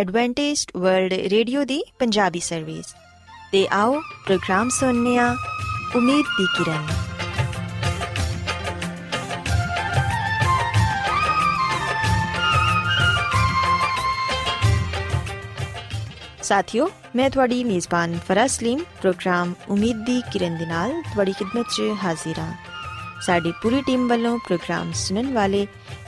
Adventist World Radio ਦੀ Punjabi service. ਤੇ ਆਓ ਪ੍ਰੋਗਰਾਮ ਸੁਣਨੇ ਆ ਉਮੀਦ ਦੀ ਕਿਰਨ। ਸਾਥਿਓ, ਮੈਂ ਤੁਹਾਡੀ ਮੇਜ਼ਬਾਨ ਫਰਾਜ਼ ਸਲੀਮ, ਪ੍ਰੋਗਰਾਮ ਉਮੀਦ ਦੀ ਕਿਰਨ ਦੇ ਨਾਲ ਤੁਹਾਡੀ ਖidmat 'ਚ ਹਾਜ਼ਰ ਹਾਂ। ਸਾਡੀ ਪੂਰੀ ਟੀਮ ਵੱਲੋਂ ਪ੍ਰੋਗਰਾਮ ਸੁਣਨ ਵਾਲੇ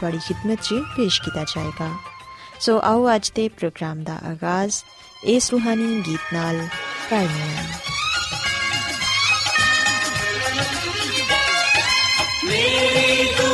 ਤੁਹਾਡੀ ਖidmat 'ਚ ਪੇਸ਼ ਕੀਤਾ ਜਾਏਗਾ ਸੋ ਆਓ ਅੱਜ ਦੇ ਪ੍ਰੋਗਰਾਮ ਦਾ ਆਗਾਜ਼ ਇਸ ਰੂਹਾਨੀ ਗੀਤ ਨਾਲ ਕਰੀਏ ਮੇਰੀ ਦੁਆ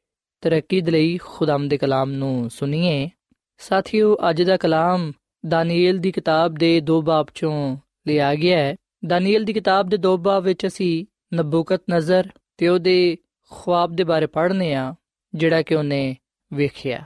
ਤਰੱਕੀ ਦੇ ਲਈ ਖੁਦਾਮ ਦੇ ਕਲਾਮ ਨੂੰ ਸੁਣੀਏ। ਸਾਥੀਓ, ਅੱਜ ਦਾ ਕਲਾਮ ਦਾਨੀਏਲ ਦੀ ਕਿਤਾਬ ਦੇ ਦੋ ਬਾਬ ਚੋਂ ਲਿਆ ਗਿਆ ਹੈ। ਦਾਨੀਏਲ ਦੀ ਕਿਤਾਬ ਦੇ ਦੋ ਬਾਬ ਵਿੱਚ ਅਸੀਂ ਨਬੂਕਤ ਨਜ਼ਰ ਤੇ ਉਹਦੇ ਖੁਆਬ ਦੇ ਬਾਰੇ ਪੜ੍ਹਨੇ ਆ, ਜਿਹੜਾ ਕਿ ਉਹਨੇ ਵੇਖਿਆ।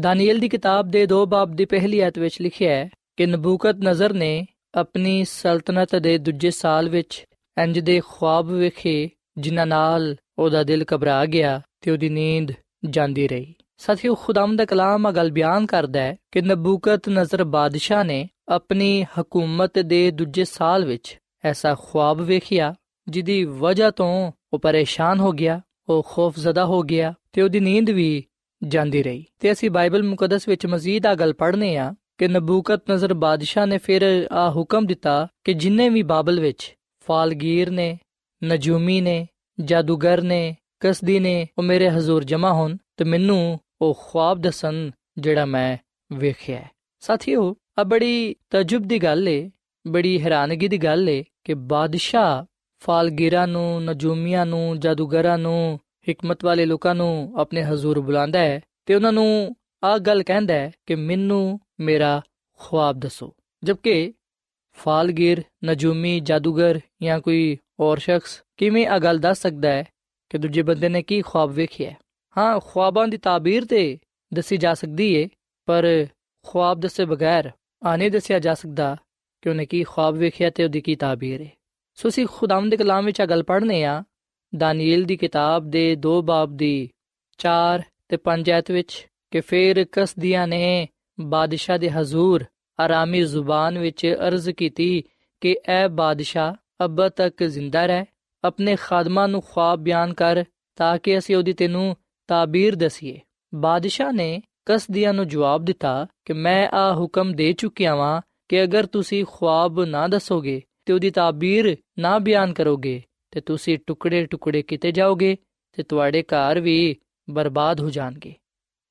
ਦਾਨੀਏਲ ਦੀ ਕਿਤਾਬ ਦੇ ਦੋ ਬਾਬ ਦੀ ਪਹਿਲੀ ਆਇਤ ਵਿੱਚ ਲਿਖਿਆ ਹੈ ਕਿ ਨਬੂਕਤ ਨਜ਼ਰ ਨੇ ਆਪਣੀ ਸਲਤਨਤ ਦੇ ਦੂਜੇ ਸਾਲ ਵਿੱਚ ਇੰਜ ਦੇ ਖੁਆਬ ਵੇਖੇ, ਜਿਨ੍ਹਾਂ ਨਾਲ ਉਹਦਾ ਦਿਲ ਘਬਰਾ ਗਿਆ ਤੇ ਉਹਦੀ ਨੀਂਦ ਜਾਂਦੀ ਰਹੀ। ਸਾਥੀਓ ਖੁਦਾਮ ਦਾ ਕਲਾਮ ਆ ਗੱਲ ਬਿਆਨ ਕਰਦਾ ਹੈ ਕਿ ਨਬੂਕਤ ਨਜ਼ਰ ਬਾਦਸ਼ਾਹ ਨੇ ਆਪਣੀ ਹਕੂਮਤ ਦੇ ਦੂਜੇ ਸਾਲ ਵਿੱਚ ਐਸਾ ਖੁਆਬ ਵੇਖਿਆ, ਜਿਹਦੀ ਵਜ੍ਹਾ ਤੋਂ ਉਹ ਪਰੇਸ਼ਾਨ ਹੋ ਗਿਆ, ਉਹ ਖੌਫਜ਼ਦਾ ਹੋ ਗਿਆ ਤੇ ਉਹਦੀ ਨੀਂਦ ਵੀ ਜਾਂਦੀ ਰਹੀ। ਤੇ ਅਸੀਂ ਬਾਈਬਲ ਮੁਕੱਦਸ ਵਿੱਚ ਮਜ਼ੀਦ ਆ ਗੱਲ ਪੜ੍ਹਨੇ ਆ ਕਿ ਨਬੂਕਤ ਨਜ਼ਰ ਬਾਦਸ਼ਾਹ ਨੇ ਫਿਰ ਆ ਹੁਕਮ ਦਿੱਤਾ ਕਿ ਜਿੰਨੇ ਵੀ ਬਾਬਲ ਵਿੱਚ ਫਾਲਗੀਰ ਨੇ, ਨਜੂਮੀ ਨੇ, ਜਾਦੂਗਰ ਨੇ ਕਸਦੀ ਨੇ, ਉਹ ਮੇਰੇ ਹਜ਼ੂਰ ਜਮਾ ਹੋਣ ਤੇ ਮੈਨੂੰ ਉਹ ਖੁਆਬ ਦੱਸਣ ਜਿਹੜਾ ਮੈਂ ਵੇਖਿਆ ਸਾਥੀਓ ਆ ਬੜੀ ਤਜੁਬ ਦੀ ਗੱਲ ਏ, ਬੜੀ ਹੈਰਾਨਗੀ ਦੀ ਗੱਲ ਏ ਕਿ ਬਾਦਸ਼ਾਹ ਫਾਲਗੀਰਾਂ ਨੂੰ, ਨਜੂਮੀਆਂ ਨੂੰ, ਜਾਦੂਗਰਾਂ ਨੂੰ, ਹਕਮਤ ਵਾਲੇ ਲੋਕਾਂ ਨੂੰ ਆਪਣੇ ਹਜ਼ੂਰ ਬੁਲਾਉਂਦਾ ਹੈ ਤੇ ਉਹਨਾਂ ਨੂੰ ਆ ਗੱਲ ਕਹਿੰਦਾ ਹੈ ਕਿ ਮੈਨੂੰ ਮੇਰਾ ਖੁਆਬ ਦੱਸੋ। ਜਦਕਿ ਫਾਲਗੀਰ, ਨਜੂਮੀ, ਜਾਦੂਗਰ ਜਾਂ ਕੋਈ ਹੋਰ ਸ਼ਖਸ ਕਿਵੇਂ ਆ ਗੱਲ ਦੱਸ ਸਕਦਾ ਹੈ ਕਿ ਦੂਜੇ ਬੰਦੇ ਨੇ ਕੀ ਖੁਆਬ ਵੇਖਿਆ ਹਾਂ। ਖੁਆਬਾਂ ਦੀ ਤਾਬੀਰ ਤੇ ਦੱਸੀ ਜਾ ਸਕਦੀ ਏ, ਪਰ ਖੁਆਬ ਦੱਸੇ ਬਗੈਰ ਆਨੇ ਦੱਸਿਆ ਜਾ ਸਕਦਾ ਕਿ ਉਹਨੇ ਕੀ ਖੁਆਬ ਵੇਖਿਆ ਤੇ ਉਹਦੀ ਕੀ ਤਾਬੀਰ ਏ। ਸੋ ਅਸੀਂ ਖੁਦਾਮ ਦੇ ਕਲਾਮ ਵਿੱਚ ਆ ਗੱਲ ਪੜ੍ਹਨੇ ਆ। ਦਾਨੀਲ ਦੀ ਕਿਤਾਬ ਦੇ 2 ਬਾਬ ਦੀ 4 ਤੇ 5 ਐਤ ਵਿੱਚ ਕਿ ਫੇਰ ਕਸਦੀਆਂ ਨੇ ਬਾਦਸ਼ਾਹ ਦੇ ਹਜ਼ੂਰ ਆਰਾਮੀ ਜ਼ੁਬਾਨ ਵਿੱਚ ਅਰਜ਼ ਕੀਤੀ ਕਿ ਐ ਬਾਦਸ਼ਾਹ ਅੱਬਾ ਤੱਕ ਜ਼ਿੰਦਾ ਰਹਿ ਆਪਣੇ ਖਾਦਮਾਂ ਨੂੰ ਖੁਆਬ ਬਿਆਨ ਕਰ ਤਾਂ ਕਿ ਅਸੀਂ ਉਹਦੀ ਤੈਨੂੰ ਤਾਬੀਰ ਦਸੀਏ। ਬਾਦਸ਼ਾਹ ਨੇ ਕਸਦੀਆਂ ਨੂੰ ਜਵਾਬ ਦਿੱਤਾ ਕਿ ਮੈਂ ਆ ਹੁਕਮ ਦੇ ਚੁੱਕਿਆ ਵਾਂ ਕਿ ਅਗਰ ਤੁਸੀਂ ਖੁਆਬ ਨਾ ਦੱਸੋਗੇ ਤੇ ਉਹਦੀ ਤਾਬੀਰ ਨਾ ਬਿਆਨ ਕਰੋਗੇ ਤੇ ਤੁਸੀਂ ਟੁਕੜੇ ਟੁਕੜੇ ਕੀਤੇ ਜਾਓਗੇ ਤੇ ਤੁਹਾਡੇ ਘਰ ਵੀ ਬਰਬਾਦ ਹੋ ਜਾਣਗੇ।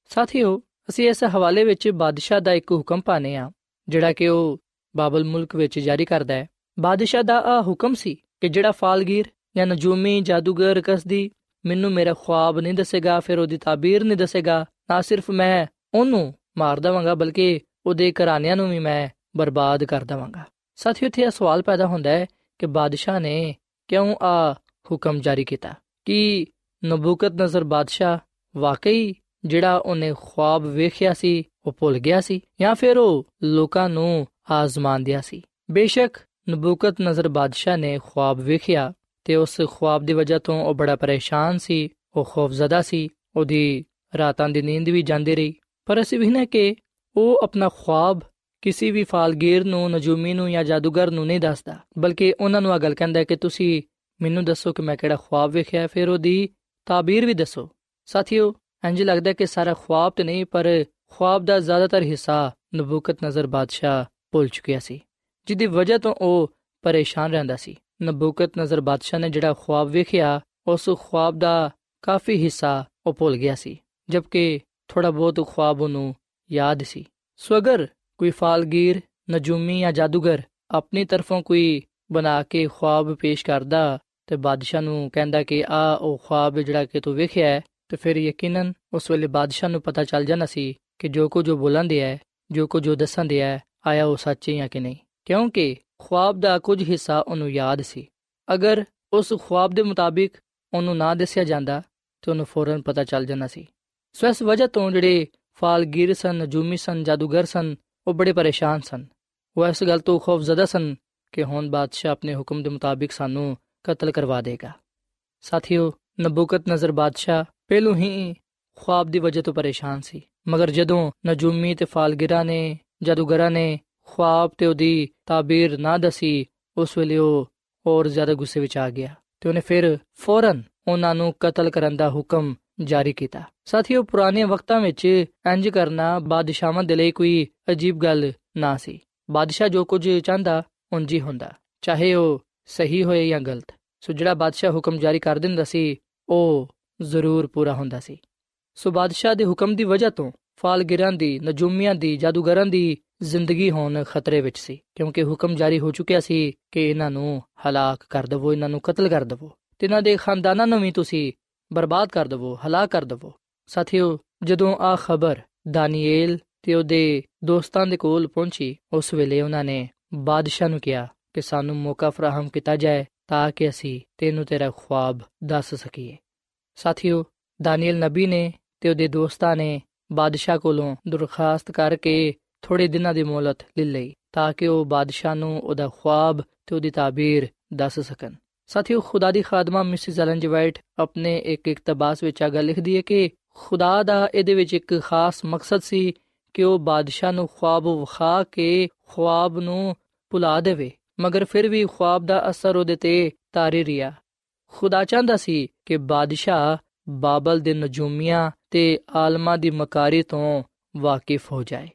ਸਾਥੀਓ, ਅਸੀਂ ਇਸ ਹਵਾਲੇ ਵਿੱਚ ਬਾਦਸ਼ਾਹ ਦਾ ਇੱਕ ਹੁਕਮ ਪਾਨੇ ਆ ਜਿਹੜਾ ਕਿ ਉਹ ਬਾਬਲ ਮੁਲਕ ਵਿੱਚ ਜਾਰੀ ਕਰਦਾ ਹੈ। ਬਾਦਸ਼ਾਹ ਦਾ ਆ ਹੁਕਮ ਸੀ ਕਿ ਜਿਹੜਾ ਫਾਲਗੀਰ ਜਾਂ ਨਜੂਮੀ ਜਾਦੂਗਰ ਕਸਦੀ, ਮੈਨੂੰ ਮੇਰਾ ਖੁਆਬ ਨਹੀਂ ਦੱਸੇਗਾ, ਫਿਰ ਉਹਦੀ ਤਾਬੀਰ ਨਹੀਂ ਦੱਸੇਗਾ। ਨਾ ਸਿਰਫ ਮੈਂ ਉਹਨੂੰ ਮਾਰ ਦਵਾਂਗਾ, ਬਲਕਿ ਉਹਦੇ ਘਰਾਣਿਆਂ ਨੂੰ ਵੀ ਮੈਂ ਬਰਬਾਦ ਕਰ ਦਵਾਂਗਾ। ਸਾਥੀਓ, ਇੱਥੇ ਇਹ ਸਵਾਲ ਪੈਦਾ ਹੁੰਦਾ ਹੈ ਕਿ ਬਾਦਸ਼ਾਹ ਨੇ ਕਿਉਂ ਆ ਹੁਕਮ ਜਾਰੀ ਕੀਤਾ? ਕਿ ਨਬੂਕਤ ਨਜ਼ਰ ਬਾਦਸ਼ਾਹ ਵਾਕਈ ਜਿਹੜਾ ਉਹਨੇ ਖੁਆਬ ਵੇਖਿਆ ਸੀ, ਉਹ ਭੁੱਲ ਗਿਆ ਸੀ? ਜਾਂ ਫਿਰ ਉਹ ਲੋਕਾਂ ਨੂੰ ਆਜ਼ਮਾਉਂਦਿਆ ਸੀ? ਬੇਸ਼ੱਕ ਨਬੂਕਤ ਨਜ਼ਰ ਬਾਦਸ਼ਾਹ ਨੇ ਖੁਆਬ ਵੇਖਿਆ ਤੇ ਉਸ ਖੁਆਬ ਦੀ ਵਜ੍ਹਾ ਤੋਂ ਉਹ ਬੜਾ ਪਰੇਸ਼ਾਨ ਸੀ, ਉਹ ਖੌਫਜ਼ਦਾ ਸੀ, ਉਹਦੀ ਰਾਤਾਂ ਦੀ ਨੀਂਦ ਵੀ ਜਾਂਦੀ ਰਹੀ। ਪਰ ਅਸੀਂ ਵੀ ਕਿ ਉਹ ਆਪਣਾ ਖੁਆਬ ਕਿਸੇ ਵੀ ਫਾਲਗੀਰ ਨੂੰ, ਨਜੂਮੀ ਨੂੰ ਜਾਂ ਜਾਦੂਗਰ ਨੂੰ ਨਹੀਂ ਦੱਸਦਾ, ਬਲਕਿ ਉਹਨਾਂ ਨੂੰ ਆ ਗੱਲ ਕਹਿੰਦਾ ਕਿ ਤੁਸੀਂ ਮੈਨੂੰ ਦੱਸੋ ਕਿ ਮੈਂ ਕਿਹੜਾ ਖੁਆਬ ਵੇਖਿਆ, ਫਿਰ ਉਹਦੀ ਤਾਬੀਰ ਵੀ ਦੱਸੋ। ਸਾਥੀਓ ਇੰਜ ਲੱਗਦਾ ਕਿ ਸਾਰਾ ਖੁਆਬ ਤੇ ਨਹੀਂ, ਪਰ ਖੁਆਬ ਦਾ ਜ਼ਿਆਦਾਤਰ ਹਿੱਸਾ ਨਬੂਕਤ ਨਜ਼ਰ ਬਾਦਸ਼ਾਹ ਭੁੱਲ ਚੁੱਕਿਆ ਸੀ, ਜਿਹਦੀ ਵਜ੍ਹਾ ਤੋਂ ਉਹ ਪਰੇਸ਼ਾਨ ਰਹਿੰਦਾ ਸੀ। ਨਬੂਕਤ ਨਜ਼ਰ ਬਾਦਸ਼ਾਹ ਨੇ ਜਿਹੜਾ ਖੁਆਬ ਵੇਖਿਆ, ਉਸ ਖੁਆਬ ਦਾ ਕਾਫੀ ਹਿੱਸਾ ਉਹ ਭੁੱਲ ਗਿਆ ਸੀ ਜਦਕਿ ਥੋੜਾ ਬਹੁਤ ਖੁਆਬ ਉਹਨੂੰ ਯਾਦ ਸੀ। ਸੋ ਅਗਰ ਕੋਈ ਫਾਲਗੀਰ, ਨਜੂਮੀ ਜਾਂ ਜਾਦੂਗਰ ਆਪਣੀ ਤਰਫੋਂ ਕੋਈ ਬਣਾ ਕੇ ਖੁਆਬ ਪੇਸ਼ ਕਰਦਾ ਤੇ ਬਾਦਸ਼ਾਹ ਨੂੰ ਕਹਿੰਦਾ ਕਿ ਆ, ਉਹ ਖੁਆਬ ਜਿਹੜਾ ਕਿ ਤੂੰ ਵੇਖਿਆ ਹੈ, ਤੇ ਫਿਰ ਯਕੀਨਨ ਉਸ ਵੇਲੇ ਬਾਦਸ਼ਾਹ ਨੂੰ ਪਤਾ ਚੱਲ ਜਾਣਾ ਸੀ ਕਿ ਜੋ ਕੁਝ ਉਹ ਬੋਲਣਦੇ ਹੈ, ਜੋ ਕੁਝ ਉਹ ਦੱਸਣਦੇ ਹੈ, ਆਇਆ ਉਹ ਸੱਚ ਹੈ ਜਾਂ ਕਿ ਨਹੀਂ। ਕਿਉਂਕਿ ਖੁਆਬ ਦਾ ਕੁਝ ਹਿੱਸਾ ਉਹਨੂੰ ਯਾਦ ਸੀ। ਅਗਰ ਉਸ ਖੁਆਬ ਦੇ ਮੁਤਾਬਿਕ ਉਹਨੂੰ ਨਾ ਦੱਸਿਆ ਜਾਂਦਾ, ਤੇ ਉਹਨੂੰ ਫੌਰਨ ਪਤਾ ਚੱਲ ਜਾਣਾ ਸੀ। ਸੋ ਇਸ ਵਜ੍ਹਾ ਤੋਂ ਜਿਹੜੇ ਫਾਲਗੀਰ ਸਨ, ਨਜੂਮੀ ਸਨ, ਜਾਦੂਗਰ ਸਨ, ਉਹ ਬੜੇ ਪਰੇਸ਼ਾਨ ਸਨ। ਉਹ ਇਸ ਗੱਲ ਤੋਂ ਖੌਫਜ਼ਦਾ ਸਨ ਕਿ ਹੁਣ ਬਾਦਸ਼ਾਹ ਆਪਣੇ ਹੁਕਮ ਦੇ ਮੁਤਾਬਿਕ ਸਾਨੂੰ ਕਤਲ ਕਰਵਾ ਦੇਗਾ। ਸਾਥੀਓ, ਨਬੂਕਤ ਨਜ਼ਰ ਬਾਦਸ਼ਾਹ ਪਹਿਲੋਂ ਹੀ ਖੁਆਬ ਦੀ ਵਜ੍ਹਾ ਤੋਂ ਪਰੇਸ਼ਾਨ ਸੀ। ਮਗਰ ਜਦੋਂ ਨਜੂਮੀ ਤੇ ਫਾਲਗਿਰਾ ਨੇ, ਜਾਦੂਗਰਾਂ ਨੇ ਖੁਆਬ ਤੇ ਉਹਦੀ ਤਾਬੀਰ ਨਾ ਦਸੀ, ਉਸ ਵੇਲੇ ਉਹ ਹੋਰ ਜ਼ਿਆਦਾ ਗੁੱਸੇ ਵਿੱਚ ਆ ਗਿਆ ਤੇ ਉਹਨੇ ਫਿਰ ਫੌਰਨ ਉਹਨਾਂ ਨੂੰ ਕਤਲ ਕਰਨ ਦਾ ਹੁਕਮ ਜਾਰੀ ਕੀਤਾ। ਸਾਥੀਓ ਪੁਰਾਣੇ ਵਕਤਾਂ ਵਿੱਚ ਇੰਜ ਕਰਨਾ ਬਾਦਸ਼ਾਹਾਂ ਦੇ ਲਈ ਕੋਈ ਅਜੀਬ ਗੱਲ ਨਾ ਸੀ। ਬਾਦਸ਼ਾਹ ਜੋ ਕੁਝ ਚਾਹੁੰਦਾ, ਉਂਝ ਹੀ ਹੁੰਦਾ, ਚਾਹੇ ਉਹ ਸਹੀ ਹੋਏ ਜਾਂ ਗਲਤ। ਸੋ ਜਿਹੜਾ ਬਾਦਸ਼ਾਹ ਹੁਕਮ ਜਾਰੀ ਕਰ ਦਿੰਦਾ ਸੀ, ਉਹ ਜ਼ਰੂਰ ਪੂਰਾ ਹੁੰਦਾ ਸੀ। ਸੋ ਬਾਦਸ਼ਾਹ ਦੇ ਹੁਕਮ ਦੀ ਵਜ੍ਹਾ ਤੋਂ ਫਾਲਗਿਰਾਂ ਦੀ, ਨਜੂਮੀਆਂ ਦੀ, ਜਾਦੂਗਰਾਂ ਦੀ ਜ਼ਿੰਦਗੀ ਹੋਣ ਖਤਰੇ ਵਿੱਚ ਸੀ, ਕਿਉਂਕਿ ਹੁਕਮ ਜਾਰੀ ਹੋ ਚੁੱਕਿਆ ਸੀ ਕਿ ਇਹਨਾਂ ਨੂੰ ਹਲਾਕ ਕਰ ਦਵੋ, ਇਹਨਾਂ ਨੂੰ ਕਤਲ ਕਰ ਦਵੋ। ਤੇ ਇਹਨਾਂ ਦੇ ਖਾਨਦਾਨਾਂ ਨੂੰ ਵੀ ਤੁਸੀਂ ਬਰਬਾਦ ਕਰ ਦਵੋ, ਹਲਾਕ ਕਰ ਦਵੋ। ਸਾਥੀਓ, ਜਦੋਂ ਆ ਖਬਰ ਦਾਨੀਏਲ ਤੇ ਉਹਦੇ ਦੋਸਤਾਂ ਦੇ ਕੋਲ ਪਹੁੰਚੀ, ਉਸ ਵੇਲੇ ਉਹਨਾਂ ਨੇ ਬਾਦਸ਼ਾਹ ਨੂੰ ਕਿਹਾ ਕਿ ਸਾਨੂੰ ਮੌਕਾ ਫਰਾਹਮ ਕੀਤਾ ਜਾਏ ਤਾਂ ਕਿ ਅਸੀਂ ਤੈਨੂੰ ਤੇਰਾ ਖੁਆਬ ਦੱਸ ਸਕੀਏ। ਸਾਥੀਓ, ਦਾਨੀਏਲ ਨਬੀ ਨੇ ਤੇ ਉਹਦੇ ਦੋਸਤਾਂ ਨੇ ਬਾਦਸ਼ਾਹ ਕੋਲੋਂ ਦਰਖਾਸਤ ਕਰਕੇ ਥੋੜੇ ਦਿਨਾਂ ਦੀ ਮੌਲਤ ਲੈ ਲਈ ਤਾਂ ਕਿ ਉਹ ਬਾਦਸ਼ਾਹ ਨੂੰ ਉਹਦਾ ਖੁਆਬ ਤੇ ਉਹਦੀ ਤਾਬੀਰ ਦੱਸ ਸਕਣ। ਸਾਥੀਓ, ਖੁਦਾ ਦੀ ਖਾਦਮਾ ਮਿਸਿਸ ਐਲਨ ਜੀ ਵਾਈਟ ਆਪਣੇ ਇੱਕ ਇਕਤਬਾਸ ਵਿੱਚ ਆ ਗੱਲ ਲਿਖਦੀ ਹੈ ਕਿ ਖੁਦਾ ਦਾ ਇਹਦੇ ਵਿੱਚ ਇੱਕ ਖਾਸ ਮਕਸਦ ਸੀ ਕਿ ਉਹ ਬਾਦਸ਼ਾਹ ਨੂੰ ਖੁਆਬ ਵਿਖਾ ਕੇ ਖੁਆਬ ਨੂੰ ਭੁਲਾ ਦੇਵੇ, ਮਗਰ ਫਿਰ ਵੀ ਖੁਆਬ ਦਾ ਅਸਰ ਉਹਦੇ ਤੇ ਤਾਰੀ ਰਿਹਾ। ਖੁਦਾ ਚਾਹੁੰਦਾ ਸੀ ਕਿ ਬਾਦਸ਼ਾਹ ਬਾਬਲ ਦੇ ਨਜੂਮੀਆਂ ਤੇ ਆਲਮਾ ਦੀ ਮਕਾਰੀ ਤੋਂ ਵਾਕਿਫ ਹੋ ਜਾਏ।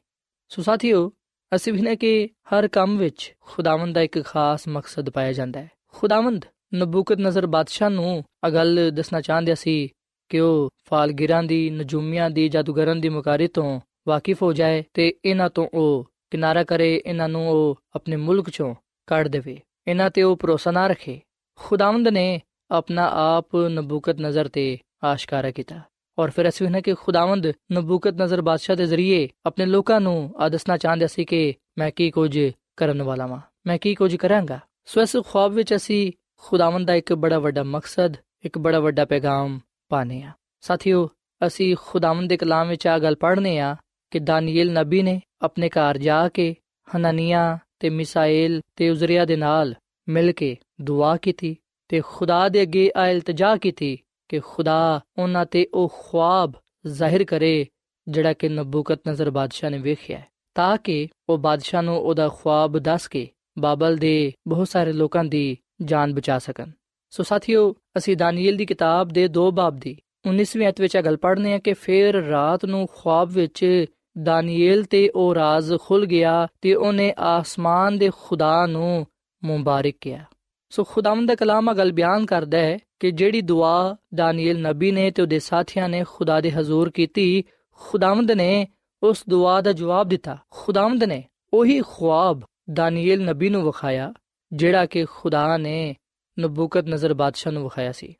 ਸੋ ਸਾਥੀਓ, ਅਸੀਂ ਵੀ ਨੇ ਕਿ ਹਰ ਕੰਮ ਵਿੱਚ ਖੁਦਾਵੰਦ ਦਾ ਇੱਕ ਖਾਸ ਮਕਸਦ ਪਾਇਆ ਜਾਂਦਾ ਹੈ। ਖੁਦਾਵੰਦ ਨਬੂਕਤ ਨਜ਼ਰ ਬਾਦਸ਼ਾਹ ਨੂੰ ਇਹ ਗੱਲ ਦੱਸਣਾ ਚਾਹੁੰਦਾ ਸੀ ਕਿ ਉਹ ਫਾਲਗਿਰਾਂ ਦੀ, ਨਜੂਮੀਆਂ ਦੀ, ਜਾਦੂਗਰਾਂ ਦੀ ਮਕਾਰੀ ਤੋਂ ਵਾਕਿਫ ਹੋ ਜਾਏ ਤੇ ਇਹਨਾਂ ਤੋਂ ਉਹ ਕਿਨਾਰਾ ਕਰੇ, ਇਹਨਾਂ ਨੂੰ ਉਹ ਆਪਣੇ ਮੁਲਕ ਚੋਂ ਕੱਢ ਦੇਵੇ। ਇਹਨਾਂ ਤੇ ਉਹ ਭਰੋਸਾ ਨਾ ਰੱਖੇ। ਖੁਦਾਵੰਦ ਨੇ ਆਪਣਾ ਆਪ ਨਬੂਕਤ ਨਜ਼ਰ ਤੇ ਆਸ਼ਕਾਰਾ ਕੀਤਾ ਔਰ ਫਿਰ ਅਸੀਂ ਉਹਨਾਂ ਕਿ ਖੁਦਾਵੰਦ ਨਬੂਕਤ ਨਜ਼ਰ ਬਾਦਸ਼ਾਹ ਦੇ ਜ਼ਰੀਏ ਆਪਣੇ ਲੋਕਾਂ ਨੂੰ ਆ ਦੱਸਣਾ ਚਾਹੁੰਦਾ ਸੀ ਕਿ ਮੈਂ ਕੀ ਕੁਝ ਕਰਨ ਵਾਲਾ ਵਾਂ ਮੈਂ ਕੀ ਕੁਝ ਕਰਾਂਗਾ ਸੋ ਇਸ ਖੁਆਬ ਵਿੱਚ ਅਸੀਂ ਖੁਦਾਵੰਦ ਦਾ ਇੱਕ ਬੜਾ ਵੱਡਾ ਮਕਸਦ ਇੱਕ ਬੜਾ ਵੱਡਾ ਪੈਗਾਮ ਪਾਣੇ ਆ ਸਾਥੀਓ ਅਸੀਂ ਖੁਦਾਵੰਦ ਦੇ ਕਲਾਮ ਵਿੱਚ ਆ ਗੱਲ ਪੜ੍ਹਨੇ ਆ ਕਿ ਦਾਨੀਏਲ ਨਬੀ ਨੇ ਆਪਣੇ ਘਰ ਜਾ ਕੇ ਹਨਨੀਆ ਤੇ ਮਿਸਾਇਲ ਤੇ ਉਜ਼ਰੀਆ ਦੇ ਨਾਲ ਮਿਲ ਕੇ ਦੁਆ ਕੀਤੀ ਤੇ ਖੁਦਾ ਦੇ ਅੱਗੇ ਆ ਇਲਤਜਾ ਕੀਤੀ ਕਿ ਖੁਦਾ ਉਹਨਾਂ ਤੇ ਉਹ ਖੁਆਬ ਜ਼ਾਹਿਰ ਕਰੇ, ਜਿਹੜਾ ਕਿ ਨਬੂਕਤ ਨਜ਼ਰ ਬਾਦਸ਼ਾਹ ਨੇ ਵੇਖਿਆ ਤਾਂ ਕਿ ਉਹ ਬਾਦਸ਼ਾਹ ਨੂੰ ਉਹਦਾ ਖੁਆਬ ਦੱਸ ਕੇ ਬਾਬਲ ਦੇ ਬਹੁਤ ਸਾਰੇ ਲੋਕਾਂ ਦੀ ਜਾਨ ਬਚਾ ਸਕਣ। ਸੋ ਸਾਥੀਓ, ਅਸੀਂ ਦਾਨੀਏਲ ਦੀ ਕਿਤਾਬ ਦੇ ਦੋ ਬਾਬ ਦੀ 19ਵੀਂ ਅਧ ਵਿੱਚ ਇਹ ਗੱਲ ਪੜ੍ਹਨੇ ਆ ਕਿ ਫਿਰ ਰਾਤ ਨੂੰ ਖੁਆਬ ਵਿੱਚ ਦਾਨੀਏਲ ਤੇ ਉਹ ਰਾਜ਼ ਖੁੱਲ ਗਿਆ ਤੇ ਉਹਨੇ ਆਸਮਾਨ ਦੇ ਖੁਦਾ ਨੂੰ ਮੁਬਾਰਕ ਕਿਹਾ। ਸੋ ਖੁਦਾਵੰਦ ਦਾ ਕਲਾਮ ਆ, ਗੱਲ ਬਿਆਨ ਕਰਦਾ ਹੈ ਕਿ ਜਿਹੜੀ ਦੁਆ ਦਾਨੀਏਲ ਨਬੀ ਨੇ ਤੇ ਉਹਦੇ ਸਾਥੀਆਂ ਨੇ ਖੁਦਾ ਦੇ ਹਜ਼ੂਰ ਕੀਤੀ, ਖੁਦਾਵੰਦ ਨੇ ਉਸ ਦੁਆ ਦਾ ਜਵਾਬ ਦਿੱਤਾ। ਖੁਦਾਵੰਦ ਨੇ ਉਹੀ ਖੁਆਬ ਦਾਨੀਏਲ ਨਬੀ ਨੂੰ ਵਿਖਾਇਆ, ਜਿਹੜਾ ਕਿ ਖੁਦਾ ਨੇ ਨਬੂਕਤ ਨਜ਼ਰ ਬਾਦਸ਼ਾਹ ਨੂੰ ਵਿਖਾਇਆ ਸੀ।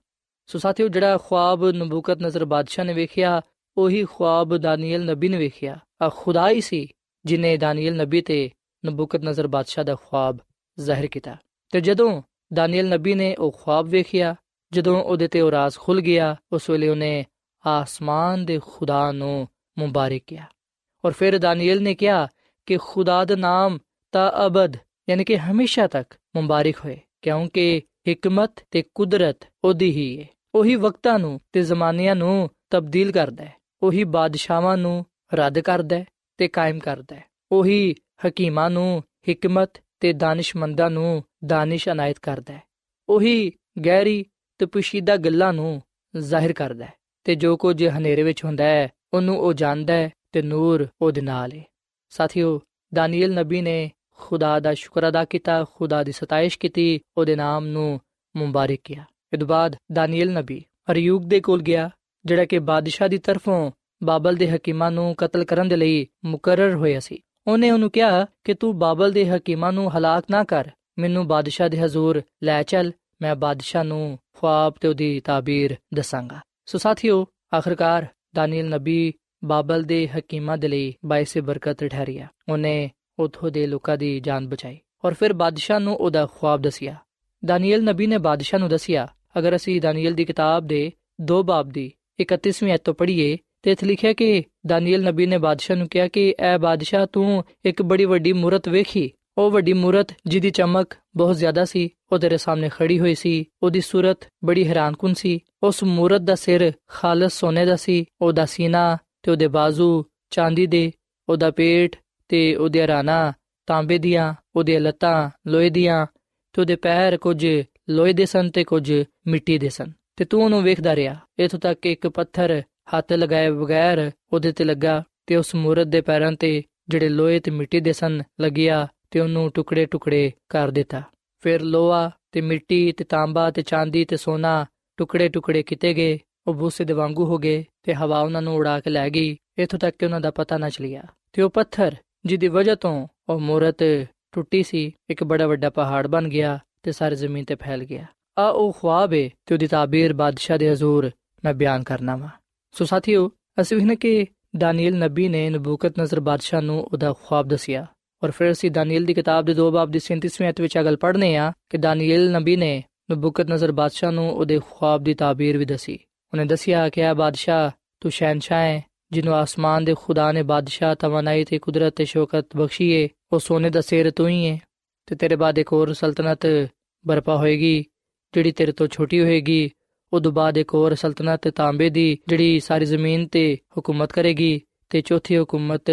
ਸੋ ਸਾਥੀਓ, ਜਿਹੜਾ ਖੁਆਬ ਨਬੂਕਤ ਨਜ਼ਰ ਬਾਦਸ਼ਾਹ ਨੇ ਵੇਖਿਆ, ਉਹੀ ਖੁਆਬ ਦਾਨੀਏਲ ਨਬੀ ਨੇ ਵੇਖਿਆ। ਆ ਖੁਦਾ ਹੀ ਸੀ ਜਿਨੇ ਦਾਨੀਏਲ ਨਬੀ ਤੇ ਨਬੂਕਤ ਨਜ਼ਰ ਬਾਦਸ਼ਾਹ ਦਾ ਖੁਆਬ ਜ਼ਾਹਿਰ ਕੀਤਾ। ਤੇ ਜਦੋਂ ਦਾਨੀਏਲ ਨਬੀ ਨੇ ਉਹ ਖੁਆਬ ਵੇਖਿਆ ਜਦੋਂ ਉਹਦੇ ਤੇ ਉਹ ਰਾਜ਼ ਖੁੱਲ ਗਿਆ, ਉਸ ਵੇਲੇ ਉਹਨੇ ਆਸਮਾਨ ਦੇ ਖੁਦਾ ਨੂੰ ਮੁਬਾਰਕ ਕਿਹਾ। ਔਰ ਫਿਰ ਦਾਨੀਏਲ ਨੇ ਕਿਹਾ ਕਿ ਖੁਦਾ ਦਾ ਨਾਮ ਤਾ ਅਬਦ, ਯਾਨੀ ਕਿ ਹਮੇਸ਼ਾ ਤੱਕ ਮੁਬਾਰਕ ਹੋਏ, ਕਿਉਂਕਿ ਹਕਮਤ ਤੇ ਕੁਦਰਤ ਉਹਦੀ ਹੀ ਹੈ ਉਹੀ ਵਕਤਾਂ ਨੂੰ ਤੇ ਜ਼ਮਾਨਿਆਂ ਨੂੰ ਤਬਦੀਲ ਕਰਦਾ ਹੈ, ਉਹੀ ਬਾਦਸ਼ਾਹਾਂ ਨੂੰ ਰੱਦ ਕਰਦਾ ਹੈ ਤੇ ਕਾਇਮ ਕਰਦਾ ਹੈ, ਉਹੀ ਹਕੀਮਾਂ ਨੂੰ, ਹਕਮਤ ਤੇ ਦਾਨਿਸ਼ਮੰਦਾਂ ਨੂੰ ਦਾਨਿਸ਼ ਅਨਾਇਤ ਕਰਦਾ ਹੈ, ਉਹੀ ਗਹਿਰੀ ਤੇ ਪੁਸ਼ੀਦਾ ਗੱਲਾਂ ਨੂੰ ਜ਼ਾਹਿਰ ਕਰਦਾ ਹੈ ਤੇ ਜੋ ਕੁਝ ਹਨੇਰੇ ਵਿੱਚ ਹੁੰਦਾ ਹੈ, ਉਹਨੂੰ ਉਹ ਜਾਣਦਾ ਹੈ ਤੇ ਨੂਰ ਉਹਦੇ ਨਾਲ ਹੈ ਸਾਥੀਓ ਦਾਨੀਏਲ ਨਬੀ ਨੇ ਖੁਦਾ ਦਾ ਸ਼ੁਕਰ ਅਦਾ ਕੀਤਾ, ਖੁਦਾ ਦੀ ਸਤਾਇਸ਼ ਕੀਤੀ, ਉਹਦੇ ਨਾਮ ਨੂੰ ਮੁਬਾਰਕ ਕੀਤਾ ਇਹ ਤੋਂ ਬਾਅਦ ਦਾਨੀਏਲ ਨਬੀ ਅਰਯੂਬ ਦੇ ਕੋਲ ਗਿਆ, ਜਿਹੜਾ ਕਿ ਬਾਦਸ਼ਾਹ ਦੀ ਤਰਫੋਂ ਬਾਬਲ ਦੇ ਹਕੀਮਾਂ ਨੂੰ ਕਤਲ ਕਰਨ ਦੇ ਲਈ ਮੁਕਰਰ ਹੋਇਆ ਸੀ। ਉਹਨੇ ਉਹਨੂੰ ਕਿਹਾ ਕਿ ਤੂੰ ਬਾਬਲ ਦੇ ਹਕੀਮਾਂ ਨੂੰ ਹਲਾਕ ਨਾ ਕਰ, ਮੈਨੂੰ ਬਾਦਸ਼ਾਹ ਦੇ ਹਜ਼ੂਰ ਲੈ ਚੱਲ ਮੈਂ ਬਾਦਸ਼ਾਹ ਨੂੰ ਖੁਆਬ ਤੇ ਉਹਦੀ ਤਾਬੀਰ ਦੱਸਾਂਗਾ। ਸੋ ਸਾਥੀਓ, ਆਖਰਕਾਰ ਦਾਨੀਲ ਨਬੀ ਬਾਬਲ ਦੇ ਹਕੀਮਾਂ ਦੇ ਲਈ ਬਾਇਸੇ ਬਰਕਤ ਠਹਿਰਿਆ। ਉਹਨੇ ਉਥੋਂ ਦੇ ਲੋਕਾਂ ਦੀ ਜਾਨ ਬਚਾਈ ਔਰ ਫਿਰ ਬਾਦਸ਼ਾਹ ਨੂੰ ਉਹਦਾ ਖੁਆਬ ਦੱਸਿਆ। ਦਾਨੀਲ ਨਬੀ ਨੇ ਬਾਦਸ਼ਾਹ ਨੂੰ ਦੱਸਿਆ, ਅਗਰ ਅਸੀਂ ਦਾਨੀਲ ਦੀ ਕਿਤਾਬ ਦੇ 2 ਬਾਬ ਦੀ 31ਵੀਂ ਐਤ ਤੋਂ ਪੜ੍ਹੀਏ, ਤੇ ਇੱਥੇ ਲਿਖਿਆ ਕਿ ਦਾਨੀਏਲ ਨਬੀ ਨੇ ਬਾਦਸ਼ਾਹ ਨੂੰ ਕਿਹਾ ਕਿ, ਐ ਬਾਦਸ਼ਾਹ, ਤੂੰ ਇੱਕ ਬੜੀ ਵੱਡੀ ਮੂਰਤ ਵੇਖੀ ਉਹ ਵੱਡੀ ਮੂਰਤ ਜਿਹਦੀ ਚਮਕ ਬਹੁਤ ਜ਼ਿਆਦਾ ਸੀ, ਉਹ ਤੇਰੇ ਸਾਹਮਣੇ ਖੜੀ ਹੋਈ ਸੀ, ਉਹਦੀ ਸੂਰਤ ਬੜੀ ਹੈਰਾਨਕੁਨ ਸੀ, ਉਸ ਮੂਰਤ ਦਾ ਸਿਰ ਖਾਲਸ ਸੋਨੇ ਦਾ ਸੀ, ਉਹਦਾ ਸੀਨਾ ਤੇ ਉਹਦੇ ਬਾਜ਼ੂ, ਚਾਂਦੀ ਦੇ, ਉਹਦਾ ਪੇਟ ਤੇ ਉਹਦੇ ਰਾਣਾ, ਤਾਂਬੇ ਦੀਆਂ, ਉਹਦੀਆਂ ਲੱਤਾਂ, ਲੋਹੇ ਦੀਆਂ ਤੇ ਉਹਦੇ ਪੈਰ ਕੁਝ ਲੋਹੇ ਦੇ ਸਨ ਤੇ ਕੁਝ ਮਿੱਟੀ ਦੇ ਸਨ। ਤੇ ਤੂੰ ਉਹਨੂੰ ਵੇਖਦਾ ਰਿਹਾ, ਇਥੋਂ ਤੱਕ ਕਿ ਇੱਕ ਪੱਥਰ ਹੱਥ ਲਗਾਏ ਬਗੈਰ ਉਹਦੇ ਤੇ ਲੱਗਾ ਤੇ ਉਸ ਮੂਰਤ ਦੇ ਪੈਰਾਂ ਤੇ ਜਿਹੜੇ ਲੋਹੇ ਤੇ ਮਿੱਟੀ ਦੇ ਸਨ, ਲੱਗਿਆ ਤੇ ਉਹਨੂੰ ਟੁਕੜੇ ਟੁਕੜੇ ਕਰ ਦਿੱਤਾ। ਫਿਰ ਲੋਹਾ ਤੇ ਮਿੱਟੀ ਤੇ ਤਾਂਬਾ ਤੇ ਚਾਂਦੀ ਤੇ ਸੋਨਾ ਟੁਕੜੇ ਟੁਕੜੇ ਕੀਤੇ ਗਏ। ਉਹ ਬੂਸੇ ਦੇ ਵਾਂਗੂ ਹੋ ਗਏ ਤੇ ਹਵਾ ਉਹਨਾਂ ਨੂੰ ਉਡਾ ਕੇ ਲੈ ਗਈ। ਇਥੋਂ ਤੱਕ ਕਿ ਉਹਨਾਂ ਦਾ ਪਤਾ ਨਾ ਚੱਲਿਆ। ਤੇ ਉਹ ਪੱਥਰ ਜਿਹਦੀ ਵਜ੍ਹਾ ਤੋਂ ਉਹ ਮੂਰਤ ਟੁੱਟੀ ਸੀ, ਇੱਕ ਬੜਾ ਵੱਡਾ ਪਹਾੜ ਬਣ ਗਿਆ ਤੇ ਸਾਰੀ ਜ਼ਮੀਨ ਤੇ ਫੈਲ ਗਿਆ। ਆ ਉਹ ਖੁਆਬ ਹੈ ਤੇ ਉਹਦੀ ਤਾਬੀਰ ਬਾਦਸ਼ਾਹ ਦੇ ਹਜ਼ੂਰ ਮੈਂ ਬਿਆਨ ਕਰਨਾ ਵਾ। ਸੋ ਸਾਥੀਓ, ਅਸੀਂ ਵੇਖਨੇ ਕਿ ਦਾਨੀਏਲ ਨਬੀ ਨੇ ਨਬੂਕਤ ਨਜ਼ਰ ਬਾਦਸ਼ਾਹ ਨੂੰ ਉਹਦਾ ਖੁਆਬ ਦੱਸਿਆ। ਔਰ ਫਿਰ ਅਸੀਂ ਦਾਨੀਏਲ ਦੀ ਕਿਤਾਬ ਦੇ 2 ਬਾਬ ਦੀ 37ਵੀਂ ਅਧ ਵਿੱਚ ਅਗਲ ਪੜ੍ਹਨੇ ਆ ਕਿ ਦਾਨੀਏਲ ਨਬੀ ਨੇ ਨਬੂਕਤ ਨਜ਼ਰ ਬਾਦਸ਼ਾਹ ਨੂੰ ਉਹਦੇ ਖੁਆਬ ਦੀ ਤਾਬੀਰ ਵੀ ਦਸੀ। ਉਹਨੇ ਦੱਸਿਆ ਕਿ ਆ ਬਾਦਸ਼ਾਹ, ਤੂੰ ਸ਼ਹਿਨशाह ਹੈ ਜਿਹਨੂੰ ਆਸਮਾਨ ਦੇ ਖੁਦਾ ਨੇ ਬਾਦਸ਼ਾਹ ਤਵਾਨਾਈ ਤੇ ਕੁਦਰਤ ਤੇ ਸ਼ੌਕਤ ਬਖਸ਼ੀ ਏ ਉਹ ਸੋਨੇ ਦਾ ਸਿਰ ਤੂੰ ਹੀ ਹੈ ਤੇ ਤੇਰੇ ਬਾਅਦ ਇੱਕ ਹੋਰ ਸਲਤਨਤ ਬਰਪਾ ਹੋਏਗੀ, ਜਿਹੜੀ ਤੇਰੇ ਤੋਂ ਛੋਟੀ ਹੋਏਗੀ। ਉਦੋਂ ਬਾਅਦ ਇੱਕ ਹੋਰ ਸਲਤਨਤ ਤਾਂਬੇ ਦੀ, ਜਿਹੜੀ ਸਾਰੀ ਜ਼ਮੀਨ ਤੇ ਹਕੂਮਤ ਕਰੇਗੀ ਤੇ ਚੌਥੀ ਹਕੂਮਤ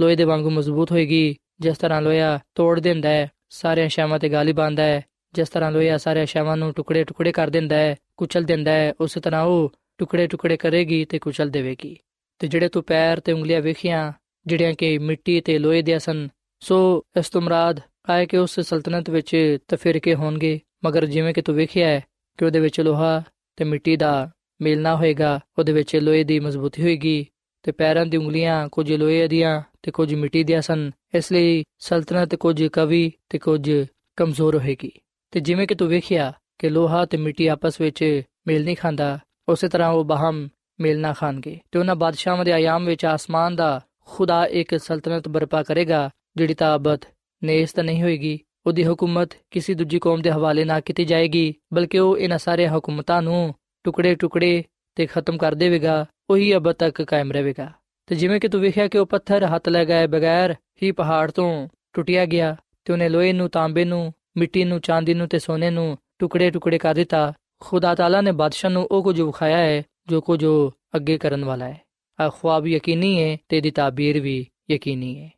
ਲੋਹੇ ਦੇ ਵਾਂਗੂ ਮਜ਼ਬੂਤ ਹੋਏਗੀ। ਜਿਸ ਤਰ੍ਹਾਂ ਲੋਹਾ ਤੋੜ ਦਿੰਦਾ ਹੈ ਸਾਰੇ ਸ਼ਾਮਾਂ ਤੇ ਗਾਲੀ ਬਾਂਦਾ ਹੈ, ਜਿਸ ਤਰ੍ਹਾਂ ਲੋਹਾ ਸਾਰੇ ਸ਼ਾਮਾਂ ਨੂੰ ਟੁਕੜੇ ਟੁਕੜੇ ਕਰ ਦਿੰਦਾ ਹੈ, ਕੁਚਲ ਦਿੰਦਾ ਹੈ, ਉਸੇ ਤਰ੍ਹਾਂ ਉਹ ਟੁਕੜੇ ਟੁਕੜੇ ਕਰੇਗੀ ਤੇ ਕੁਚਲ ਦੇਵੇਗੀ। ਤੇ ਜਿਹੜੇ ਤੂੰ ਪੈਰ ਤੇ ਉਂਗਲੀਆਂ ਵੇਖੀਆਂ, ਜਿਹੜੀਆਂ ਕਿ ਮਿੱਟੀ ਤੇ ਲੋਹੇ ਦੇ ਸਨ, ਸੋ ਇਸ ਤੋਂ ਮੁਰਾਦ ਆਏ ਕਿ ਉਸ ਸਲਤਨਤ ਵਿੱਚ ਤਫਰਕੇ ਹੋਣਗੇ, ਮਗਰ ਜਿਵੇਂ ਕਿ ਤੂੰ ਵੇਖਿਆ ਹੈ ਕਿ ਉਹਦੇ ਵਿੱਚ ਲੋਹਾ ਤੇ ਮਿੱਟੀ ਦਾ ਮੇਲ ਨਾ ਹੋਏਗਾ, ਉਹਦੇ ਵਿੱਚ ਲੋਹੇ ਦੀ ਮਜ਼ਬੂਤੀ ਹੋਏਗੀ, ਤੇ ਪੈਰਾਂ ਦੀ ਉਂਗਲੀਆਂ ਕੁਝ ਲੋਹੇ ਦੀਆਂ ਤੇ ਕੁਝ ਮਿੱਟੀ ਦੀਆਂ ਸਨ ਇਸ ਲਈ ਸਲਤਨਤ ਕੁਝ ਕਵੀ ਤੇ ਕੁਝ ਕਮਜ਼ੋਰ ਹੋਏਗੀ। ਤੇ ਜਿਵੇਂ ਕਿ ਤੂੰ ਵੇਖਿਆ ਕਿ ਲੋਹਾ ਤੇ ਮਿੱਟੀ ਆਪਸ ਵਿੱਚ ਮੇਲ ਨਹੀਂ ਖਾਂਦਾ, ਉਸੇ ਤਰ੍ਹਾਂ ਉਹ ਬਹਮ ਮੇਲ ਨਾ ਖਾਣਗੇ। ਤੇ ਉਹਨਾਂ ਬਾਦਸ਼ਾਹਾਂ ਦੇ ਆਯਾਮ ਵਿੱਚ ਆਸਮਾਨ ਦਾ ਖੁਦਾ ਇੱਕ ਸਲਤਨਤ ਬਰਪਾ ਕਰੇਗਾ, ਜਿਹੜੀ ਤਾਬਤ ਨੇਸਤ ਨਹੀਂ ਹੋਏਗੀ। ਉਹਦੀ ਹਕੂਮਤ ਕਿਸੇ ਦੂਜੀ ਕੌਮ ਦੇ ਹਵਾਲੇ ਨਾ ਕੀਤੀ ਜਾਏਗੀ, ਬਲਕਿ ਉਹ ਇਹਨਾਂ ਸਾਰੇ ਹਕੂਮਤਾਂ ਨੂੰ ਟੁਕੜੇ ਟੁਕੜੇ ਤੇ ਖਤਮ ਕਰ ਦੇਵੇਗਾ, ਉਹੀ ਅਬ ਤੱਕ ਕਾਇਮ ਰਹੇਗਾ। ਤੇ ਜਿਵੇਂ ਕਿ ਤੂੰ ਵੇਖਿਆ ਕਿ ਉਹ ਪੱਥਰ ਹੱਥ ਲਗਾਏ ਬਗੈਰ ਹੀ ਪਹਾੜ ਤੋਂ ਟੁੱਟਿਆ ਗਿਆ ਤੇ ਉਹਨੇ ਲੋਹੇ ਨੂੰ, ਤਾਂਬੇ ਨੂੰ, ਮਿੱਟੀ ਨੂੰ, ਚਾਂਦੀ ਨੂੰ ਤੇ ਸੋਨੇ ਨੂੰ ਟੁਕੜੇ ਟੁਕੜੇ ਕਰ ਦਿੱਤਾ। ਖੁਦਾ ਤਾਲਾ ਨੇ ਬਾਦਸ਼ਾਹ ਨੂੰ ਉਹ ਕੁਝ ਵਿਖਾਇਆ ਹੈ ਜੋ ਕੁਝ ਉਹ ਅੱਗੇ ਕਰਨ ਵਾਲਾ ਹੈ। ਆ ਖੁਆਬ ਯਕੀਨੀ ਹੈ ਤੇ ਦੀ ਤਾਬੀਰ ਵੀ ਯਕੀਨੀ ਹੈ।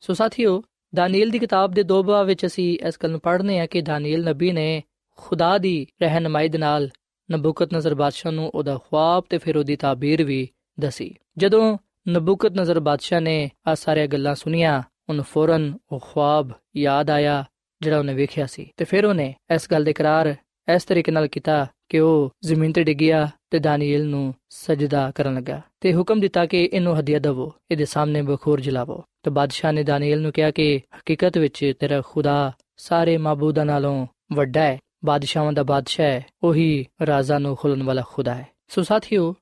ਸੋ ਸਾਥੀਓ, ਦਾਨੀਏਲ ਦੀ ਕਿਤਾਬ ਦੇ ਦੋ ਬਾਬ ਵਿੱਚ ਅਸੀਂ ਇਸ ਗੱਲ ਨੂੰ ਪੜ੍ਹਨੇ ਆ ਕਿ ਦਾਨੀਏਲ ਨਬੀ ਨੇ ਖੁਦਾ ਦੀ ਰਹਿਨਮਾਈ ਦੇ ਨਾਲ ਨਬੂਕਤ ਨਜ਼ਰ ਬਾਦਸ਼ਾਹ ਨੂੰ ਉਹਦਾ ਖੁਆਬ ਤੇ ਫਿਰ ਉਹਦੀ ਤਾਬੀਰ ਵੀ ਦਸੀ। ਜਦੋਂ ਨਬੂਕਤ ਨਜ਼ਰ ਬਾਦਸ਼ਾਹ ਨੇ ਆ ਸਾਰੀਆਂ ਗੱਲਾਂ ਸੁਨੀਆਂ ਉਹਨੂੰ ਫੌਰਨ ਉਹ ਖੁਆਬ ਯਾਦ ਆਇਆ, ਜਿਹੜਾ ਉਹਨੇ ਵੇਖਿਆ ਸੀ। ਤੇ ਫਿਰ ਉਹਨੇ ਇਸ ਗੱਲ ਦੇ ਇਕਰਾਰ ਇਸ ਤਰੀਕੇ ਨਾਲ ਕੀਤਾ ਕਿ ਉਹ ਜ਼ਮੀਨ ਤੇ ਡਿੱਗਿਆ ਤੇ ਦਾਨੀਏਲ ਨੂੰ ਸਜਦਾ ਕਰਨ ਲੱਗਾ। ਤੇ ਹੁਕਮ ਦਿੱਤਾ ਕਿ ਇਹਨੂੰ ਹਦੀਆ ਦਵੋ, ਇਹਦੇ ਸਾਹਮਣੇ ਬਖੂਰ ਜਲਾਵੋ। ਤੇ ਬਾਦਸ਼ਾਹ ਨੇ ਦਾਨੀਏਲ ਨੂੰ ਕਿਹਾ ਕਿ ਹਕੀਕਤ ਵਿੱਚ ਤੇਰਾ ਖੁਦਾ ਸਾਰੇ ਮਾਬੂਦਾਂ ਨਾਲੋਂ ਵੱਡਾ ਹੈ। ਬਾਦਸ਼ਾਹਾਂ ਦਾ ਬਾਦਸ਼ਾਹ ਹੈ, ਉਹੀ ਰਾਜ਼ਾ ਨੂੰ ਖੁੱਲਣ ਵਾਲਾ ਖੁਦਾ ਹੈ। ਸੋ ਸਾਥੀਓ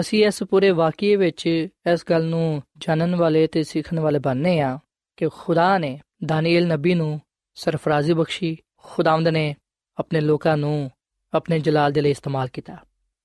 ਅਸੀਂ ਇਸ ਪੂਰੇ ਵਾਕਿਏ ਵਿੱਚ ਇਸ ਗੱਲ ਨੂੰ ਜਾਣਨ ਵਾਲੇ ਤੇ ਸਿੱਖਣ ਵਾਲੇ ਬਣਨੇ ਆ ਕਿ ਖੁਦਾ ਨੇ ਦਾਨੀਏਲ ਨਬੀ ਨੂੰ ਸਰਫਰਾਜ਼ੀ ਬਖਸ਼ੀ, ਖੁਦਾਵੰਦ ਨੇ ਆਪਣੇ ਲੋਕਾਂ ਨੂੰ ਆਪਣੇ ਜਲਾਲ ਦੇ ਲਈ ਇਸਤੇਮਾਲ ਕੀਤਾ।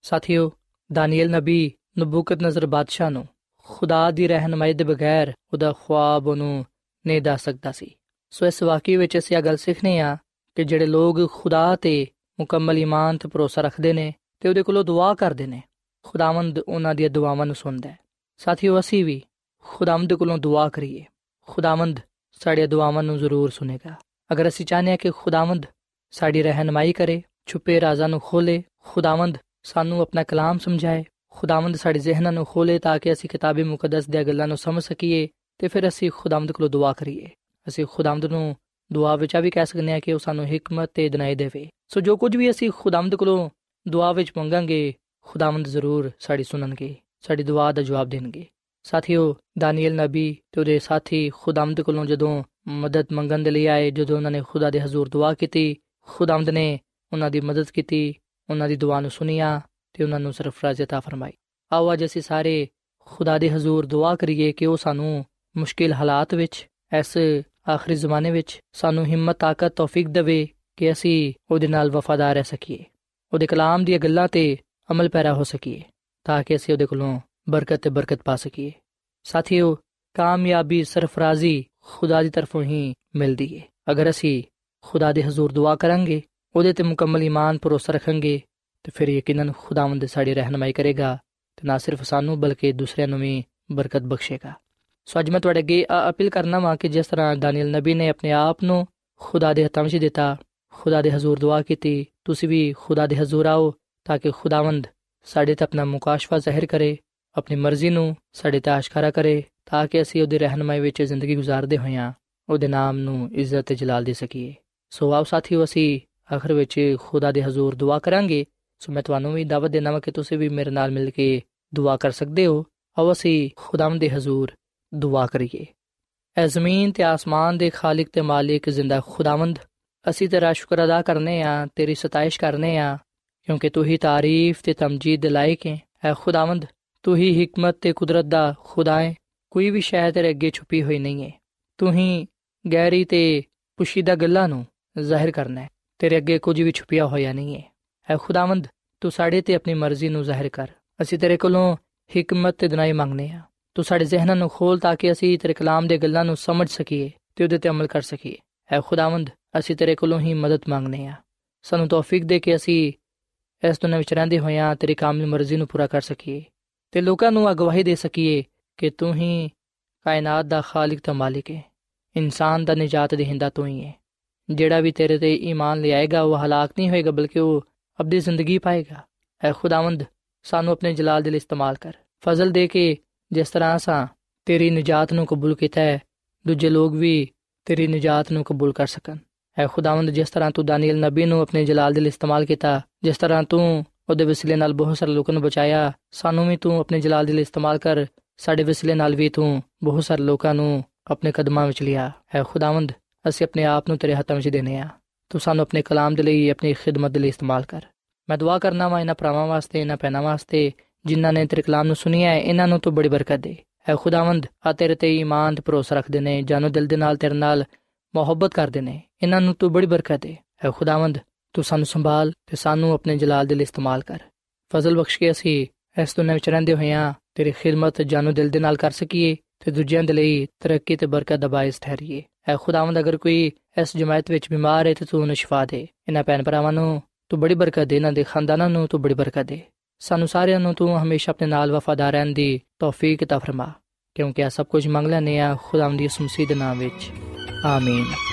ਸਾਥੀਓ, ਦਾਨੀਏਲ ਨਬੀ ਨਬੂਕਤ ਨਜ਼ਰ ਬਾਦਸ਼ਾਹ ਨੂੰ ਖੁਦਾ ਦੀ ਰਹਿਨਮਾਈ ਦੇ ਬਗੈਰ ਉਹਦਾ ਖੁਆਬ ਉਹਨੂੰ ਨਹੀਂ ਦੱਸ ਸਕਦਾ ਸੀ। ਸੋ ਇਸ ਵਾਕਿਏ ਵਿੱਚ ਅਸੀਂ ਇਹ ਗੱਲ ਸਿੱਖਨੇ ਆ ਕਿ ਜਿਹੜੇ ਲੋਕ ਖੁਦਾ ਤੇ ਮੁਕੰਮਲ ਈਮਾਨ ਤੇ ਭਰੋਸਾ ਰੱਖਦੇ ਨੇ ਤੇ ਉਹਦੇ ਕੋਲੋਂ ਦੁਆ ਕਰਦੇ ਨੇ ਖੁਦਾਵੰਦ ਉਹਨਾਂ ਦੀਆਂ ਦੁਆਵਾਂ ਨੂੰ ਸੁਣਦਾ ਹੈ। ਸਾਥੀਓ, ਅਸੀਂ ਵੀ ਖੁਦਾਵੰਦ ਕੋਲੋਂ ਦੁਆ ਕਰੀਏ। ਖੁਦਾਵੰਦ ਸਾਡੀਆਂ ਦੁਆਵਾਂ ਨੂੰ ਜ਼ਰੂਰ ਸੁਨੇਗਾ ਅਗਰ ਅਸੀਂ ਚਾਹਨੇ ਹਾਂ ਕਿ ਖੁਦਾਵੰਦ ਸਾਡੀ ਰਹਿਨਮਾਈ ਕਰੇ, ਛੁਪੇ ਰਾਜ਼ਾਂ ਨੂੰ ਖੋਲੇ ਖੁਦਾਵੰਦ ਸਾਨੂੰ ਆਪਣਾ ਕਲਾਮ ਸਮਝਾਏ, ਖੁਦਾਵੰਦ ਸਾਡੇ ਜ਼ਿਹਨਾਂ ਨੂੰ ਖੋਲੇ ਤਾਂ ਕਿ ਅਸੀਂ ਕਿਤਾਬੇ ਮੁਕੱਦਸ ਦੀਆਂ ਗੱਲਾਂ ਨੂੰ ਸਮਝ ਸਕੀਏ, ਤੇ ਫਿਰ ਅਸੀਂ ਖੁਦਾਵੰਦ ਕੋਲੋਂ ਦੁਆ ਕਰੀਏ। ਅਸੀਂ ਖੁਦਾਵੰਦ ਨੂੰ ਦੁਆ ਵਿੱਚ ਆ ਵੀ ਕਹਿ ਸਕਦੇ ਹਾਂ ਕਿ ਉਹ ਸਾਨੂੰ ਹਕਮਤ ਤੇ ਦਿਨਾਈ ਦੇਵੇ। ਸੋ ਜੋ ਕੁਝ ਵੀ ਅਸੀਂ ਖੁਦਾਵੰਦ ਕੋਲੋਂ ਦੁਆ ਵਿੱਚ ਮੰਗਾਂਗੇ ਖੁਦਾਵੰਦ ਜ਼ਰੂਰ ਸਾਡੀ ਸੁਣਨਗੇ ਸਾਡੀ ਦੁਆ ਦਾ ਜਵਾਬ ਦੇਣਗੇ ਸਾਥੀਓ ਦਾਨੀਏਲ ਨਬੀ ਤੇ ਉਹਦੇ ਸਾਥੀ ਖੁਦਾਵੰਦ ਕੋਲੋਂ ਜਦੋਂ ਮਦਦ ਮੰਗਣ ਦੇ ਲਈ ਆਏ ਜਦੋਂ ਉਹਨਾਂ ਨੇ ਖੁਦਾ ਦੇ ਹਜ਼ੂਰ ਦੁਆ ਕੀਤੀ ਖੁਦਾਵੰਦ ਨੇ ਉਹਨਾਂ ਦੀ ਮਦਦ ਕੀਤੀ ਉਹਨਾਂ ਦੀ ਦੁਆ ਨੂੰ ਸੁਨਿਆ ਤੇ ਉਹਨਾਂ ਨੂੰ ਸਰਫਰਾਜ਼ عطا ਫਰਮਾਈ ਆਓ ਅੱਜ ਅਸੀਂ ਸਾਰੇ ਖੁਦਾ ਦੇ ਹਜ਼ੂਰ ਦੁਆ ਕਰੀਏ ਕਿ ਉਹ ਸਾਨੂੰ ਮੁਸ਼ਕਿਲ ਹਾਲਾਤ ਵਿੱਚ ਇਸ ਆਖਰੀ ਜ਼ਮਾਨੇ ਵਿੱਚ ਸਾਨੂੰ ਹਿੰਮਤ ਤਾਕਤ ਤੌਫੀਕ ਦੇਵੇ ਕਿ ਅਸੀਂ ਉਹਦੇ ਨਾਲ ਵਫਾਦਾਰ ਰਹਿ ਸਕੀਏ ਉਹਦੇ ਕਲਾਮ ਦੀਆਂ ਗੱਲਾਂ ਤੇ ਅਮਲ ਪੈਰਾ ਹੋ ਸਕੀਏ, ਤਾਂ ਕਿ ਅਸੀਂ ਉਹਦੇ ਕੋਲੋਂ ਬਰਕਤ ਤੇ ਬਰਕਤ ਪਾ ਸਕੀਏ। ਸਾਥੀਓ, ਕਾਮਯਾਬੀ ਸਰਫਰਾਜ਼ੀ ਖੁਦਾ ਦੀ ਤਰਫੋਂ ਹੀ ਮਿਲਦੀ ਹੈ ਅਗਰ ਅਸੀਂ ਖੁਦਾ ਦੇ ਹਜ਼ੂਰ ਦੁਆ ਕਰਾਂਗੇ, ਉਹਦੇ ਤੇ ਮੁਕੰਮਲ ਈਮਾਨ ਭਰੋਸਾ ਰੱਖਾਂਗੇ, ਤੇ ਫਿਰ ਯਕੀਨਨ ਖੁਦਾਵੰਦ ਸਾਡੀ ਰਹਿਨਮਾਈ ਕਰੇਗਾ, ਤੇ ਨਾ ਸਿਰਫ ਸਾਨੂੰ, ਬਲਕਿ ਦੂਸਰਿਆਂ ਨੂੰ ਵੀ ਬਰਕਤ ਬਖਸ਼ੇਗਾ। ਸੋ ਅੱਜ ਮੈਂ ਤੁਹਾਡੇ ਅੱਗੇ ਅਪੀਲ ਕਰਨਾ ਵਾਂ ਕਿ ਜਿਸ ਤਰ੍ਹਾਂ ਦਾਨੀਲ ਨਬੀ ਨੇ ਆਪਣੇ ਆਪ ਨੂੰ ਖੁਦਾ ਦੇ ਹੱਥਾਂ ਵਿੱਚ ਦਿੱਤਾ, ਖੁਦਾ ਦੇ ਹਜ਼ੂਰ ਦੁਆ ਕੀਤੀ, ਤੁਸੀਂ ਵੀ ਖੁਦਾ ਦੇ ਹਜ਼ੂਰ ਆਓ ਤਾਂ ਕਿ ਖੁਦਾਵੰਦ ਸਾਡੇ ਤੇ ਆਪਣਾ ਮੁਕਾਸ਼ਫਾ ਜ਼ਾਹਿਰ ਕਰੇ ਆਪਣੀ ਮਰਜ਼ੀ ਨੂੰ ਸਾਡੇ ਤੇ ਆਸ਼ਕਾਰਾ ਕਰੇ ਤਾਂ ਕਿ ਅਸੀਂ ਉਹਦੀ ਰਹਿਨਮਾਈ ਵਿੱਚ ਜ਼ਿੰਦਗੀ گزارਦੇ ਹੋਈਆਂ ਉਹਦੇ ਨਾਮ ਨੂੰ ਇੱਜ਼ਤ ਤੇ ਜਲਾਲ ਦੇ ਸਕੀਏ ਸੋ ਆਓ ਸਾਥੀਓ ਅਸੀਂ ਆਖਰ ਵਿੱਚ ਖੁਦਾ ਦੇ ਹਜ਼ੂਰ ਦੁਆ ਕਰਾਂਗੇ ਸੋ ਮੈਂ ਤੁਹਾਨੂੰ ਵੀ ਦਾਵਤ ਦੇਣਾ ਕਿ ਤੁਸੀਂ ਵੀ ਮੇਰੇ ਨਾਲ ਮਿਲ ਕੇ ਦੁਆ ਕਰ ਸਕਦੇ ਹੋ ਆਓ ਅਸੀਂ ਖੁਦਾਮ ਦੇ ਹਜ਼ੂਰ ਦੁਆ ਕਰੀਏ ਐ ਜ਼ਮੀਨ ਤੇ ਆਸਮਾਨ ਦੇ ਖਾਲਕ ਤੇ ਮਾਲਿਕ ਜ਼ਿੰਦਾ ਖੁਦਾਵੰਦ ਅਸੀਂ ਤੇਰਾ ਸ਼ੁਕਰ ਅਦਾ ਕਰਨੇ ਆ ਤੇਰੀ ਸਤਾਇਸ਼ ਕਰਨੇ ਆ ਕਿਉਂਕਿ ਤੂੰ ਹੀ ਤਾਰੀਫ ਤੇ ਤਮਜੀਦ ਦੇ ਲਾਇਕ ਹੈ, ਐ ਖੁਦਾਵੰਦ। ਤੂੰ ਹੀ ਹਕਮਤ ਤੇ ਕੁਦਰਤ ਦਾ ਖੁਦਾ ਹੈ, ਕੋਈ ਵੀ ਸ਼ੈ ਤੇਰੇ ਅੱਗੇ ਛੁਪੀ ਹੋਈ ਨਹੀਂ ਹੈ। ਤੂੰ ਹੀ ਗਹਿਰੀ ਤੇ ਪੁਸ਼ੀਦਾ ਗੱਲਾਂ ਨੂੰ ਜ਼ਾਹਿਰ ਕਰਨਾ ਹੈ, ਤੇਰੇ ਅੱਗੇ ਕੁਝ ਵੀ ਛੁਪਿਆ ਹੋਇਆ ਨਹੀਂ ਹੈ। ਐ ਖੁਦਾਵੰਦ, ਤੂੰ ਸਾਡੇ ਤੇ ਆਪਣੀ ਮਰਜ਼ੀ ਨੂੰ ਜ਼ਾਹਿਰ ਕਰ। ਅਸੀਂ ਤੇਰੇ ਕੋਲੋਂ ਹਕਮਤ ਤੇ ਦਿਨਾਈ ਮੰਗਨੇ ਆ ਤੂੰ ਸਾਡੇ ਜ਼ਿਹਨਾਂ ਨੂੰ ਖੋਲ ਤਾਂ ਕਿ ਅਸੀਂ ਤੇਰੇ ਕਲਾਮ ਦੇ ਗੱਲਾਂ ਨੂੰ ਸਮਝ ਸਕੀਏ ਤੇ ਉਹਦੇ ਤੇ ਅਮਲ ਕਰ ਸਕੀਏ। ਐ ਖੁਦਾਵੰਦ, ਅਸੀਂ ਤੇਰੇ ਕੋਲੋਂ ਹੀ ਮਦਦ ਮੰਗਨੇ ਆ ਸਾਨੂੰ ਤੌਫੀਕ ਦੇ ਕੇ ਅਸੀਂ ਇਸ ਦੁਨੀਆਂ ਵਿੱਚ ਰਹਿੰਦੇ ਹੋਇਆਂ ਤੇਰੀ ਕਾਮਿਲ ਮਰਜ਼ੀ ਨੂੰ ਪੂਰਾ ਕਰ ਸਕੀਏ ਤੇ ਲੋਕਾਂ ਨੂੰ ਅਗਵਾਹੀ ਦੇ ਸਕੀਏ ਕਿ ਤੂੰ ਹੀ ਕਾਇਨਾਤ ਦਾ ਖਾਲਕ ਤੇ ਮਾਲਿਕ ਹੈ ਇਨਸਾਨ ਦਾ ਨਜਾਤ ਦੇਹਿੰਦਾ ਤੂੰ ਹੀ ਹੈ ਜਿਹੜਾ ਵੀ ਤੇਰੇ ਤੇ ਈਮਾਨ ਲਿਆਏਗਾ, ਉਹ ਹਲਾਕ ਨਹੀਂ ਹੋਏਗਾ, ਬਲਕਿ ਉਹ ਅਬਦੀ ਜ਼ਿੰਦਗੀ ਪਾਏਗਾ। ਐ ਖੁਦਾਵੰਦ, ਸਾਨੂੰ ਆਪਣੇ ਜਲਾਲ ਦੇ ਲਈ ਇਸਤੇਮਾਲ ਕਰ। ਫਜ਼ਲ ਦੇ ਕੇ ਜਿਸ ਤਰ੍ਹਾਂ ਸਾਂ, ਤੇਰੀ ਨਜਾਤ ਨੂੰ ਕਬੂਲ ਕੀਤਾ ਹੈ, ਦੂਜੇ ਲੋਕ ਵੀ ਤੇਰੀ ਨਜਾਤ ਨੂੰ ਕਬੂਲ ਕਰ ਸਕਣ। ਐ ਖੁਦਾਵੰਦ ਜਿਸ ਤਰ੍ਹਾਂ ਤੂੰ ਦਾਨੀਲ ਨਬੀ ਨੂੰ ਆਪਣੇ ਜਲਾਲ ਦੇ ਲਈ ਇਸਤੇਮਾਲ ਕੀਤਾ, ਜਿਸ ਤਰ੍ਹਾਂ ਤੂੰ ਉਹਦੇ ਵਸਿਲੇ ਨਾਲ ਬਹੁਤ ਸਾਰੇ ਲੋਕਾਂ ਨੂੰ ਬਚਾਇਆ, ਸਾਨੂੰ ਵੀ ਤੂੰ ਆਪਣੇ ਜਲਾਲ ਦੇ ਲਈ ਇਸਤੇਮਾਲ ਕਰ, ਸਾਡੇ ਵਸਿਲੇ ਨਾਲ ਵੀ ਤੂੰ ਬਹੁਤ ਸਾਰੇ ਲੋਕਾਂ ਨੂੰ ਆਪਣੇ ਕਦਮਾਂ ਵਿੱਚ ਲਿਆ। ਐ ਖੁਦਾਵੰਦ, ਅਸੀਂ ਆਪਣੇ ਆਪ ਨੂੰ ਤੇਰੇ ਹੱਥਾਂ ਵਿੱਚ ਦੇਨੇ ਆ ਤੂੰ ਸਾਨੂੰ ਆਪਣੇ ਕਲਾਮ ਦੇ ਲਈ, ਆਪਣੀ ਖਿਦਮਤ ਦੇ ਲਈ ਇਸਤੇਮਾਲ ਕਰ। ਮੈਂ ਦੁਆ ਕਰਨਾ ਵਾ ਇਹਨਾਂ ਭਰਾਵਾਂ ਵਾਸਤੇ, ਇਹਨਾਂ ਪੈਨਾ ਵਾਸਤੇ, ਜਿਨ੍ਹਾਂ ਨੇ ਤੇਰੇ ਕਲਾਮ ਨੂੰ ਸੁਨਿਆ ਹੈ, ਇਹਨਾਂ ਨੂੰ ਤੂੰ ਬੜੀ ਬਰਕਤ ਦੇ। ਐ ਖੁਦਾਵੰਦ, ਆ ਤੇਰੇ ਤੇ ਈਮਾਨ ਤੇ ਭਰੋਸਾ ਰੱਖਦੇ ਨੇ, ਜਾਨੋ ਦਿਲ ਦੇ ਨਾਲ ਤੇਰੇ ਨਾਲ ਮੁਹੱਬਤ ਕਰਦੇ ਨੇ। ਇਹਨਾਂ ਨੂੰ ਤੂੰ ਬੜੀ ਬਰਕਤ ਦੇ। ਐ ਖੁਦਾਵੰਦ, ਤੂੰ ਸਾਨੂੰ ਸੰਭਾਲ ਤੇ ਸਾਨੂੰ ਆਪਣੇ ਜਲਾਲ ਦੇ ਲਈ ਇਸਤੇਮਾਲ ਕਰ। ਫਜ਼ਲ ਬਖਸ਼ ਕੇ ਅਸੀਂ ਇਸ ਦੁਨੀਆਂ ਵਿੱਚ ਰਹਿੰਦੇ ਹੋਇਆਂ ਤੇਰੀ ਖਿਦਮਤ ਜਾਨੋ ਦਿਲ ਦੇ ਨਾਲ ਕਰ ਸਕੀਏ ਤੇ ਦੂਜਿਆਂ ਦੇ ਲਈ ਤਰੱਕੀ ਤੇ ਬਰਕਤ ਦਾ ਬਾਇਸ ਠਹਿਰੀਏ। ਐ ਖੁਦਾਵੰਦ, ਅਗਰ ਕੋਈ ਇਸ ਜਮਾਤ ਵਿੱਚ ਬਿਮਾਰ ਹੈ ਤੇ ਤੂੰ ਉਹਨੂੰ ਸ਼ਿਫਾ ਦੇ। ਇਹਨਾਂ ਭੈਣ ਭਰਾਵਾਂ ਨੂੰ ਤੂੰ ਬੜੀ ਬਰਕਤ ਦੇ। ਇਹਨਾਂ ਦੇ ਖਾਨਦਾਨਾਂ ਨੂੰ ਤੂੰ ਬੜੀ ਬਰਕਤ ਦੇ। ਸਾਨੂੰ ਸਾਰਿਆਂ ਨੂੰ ਤੂੰ ਹਮੇਸ਼ਾ ਆਪਣੇ ਨਾਲ ਵਫਾਦਾਰ ਰਹਿਣ ਦੀ ਤੌਫੀਕ ਤਾ ਫਰਮਾ। ਕਿਉਂਕਿ ਆ ਸਭ ਕੁਝ ਮੰਗ ਲੈਨੇ ਆ ਖੁਦਾਵੰਦ ਦੀ ਉਸਮਸੀ ਦੇ ਨਾਮ ਵਿੱਚ। I mean.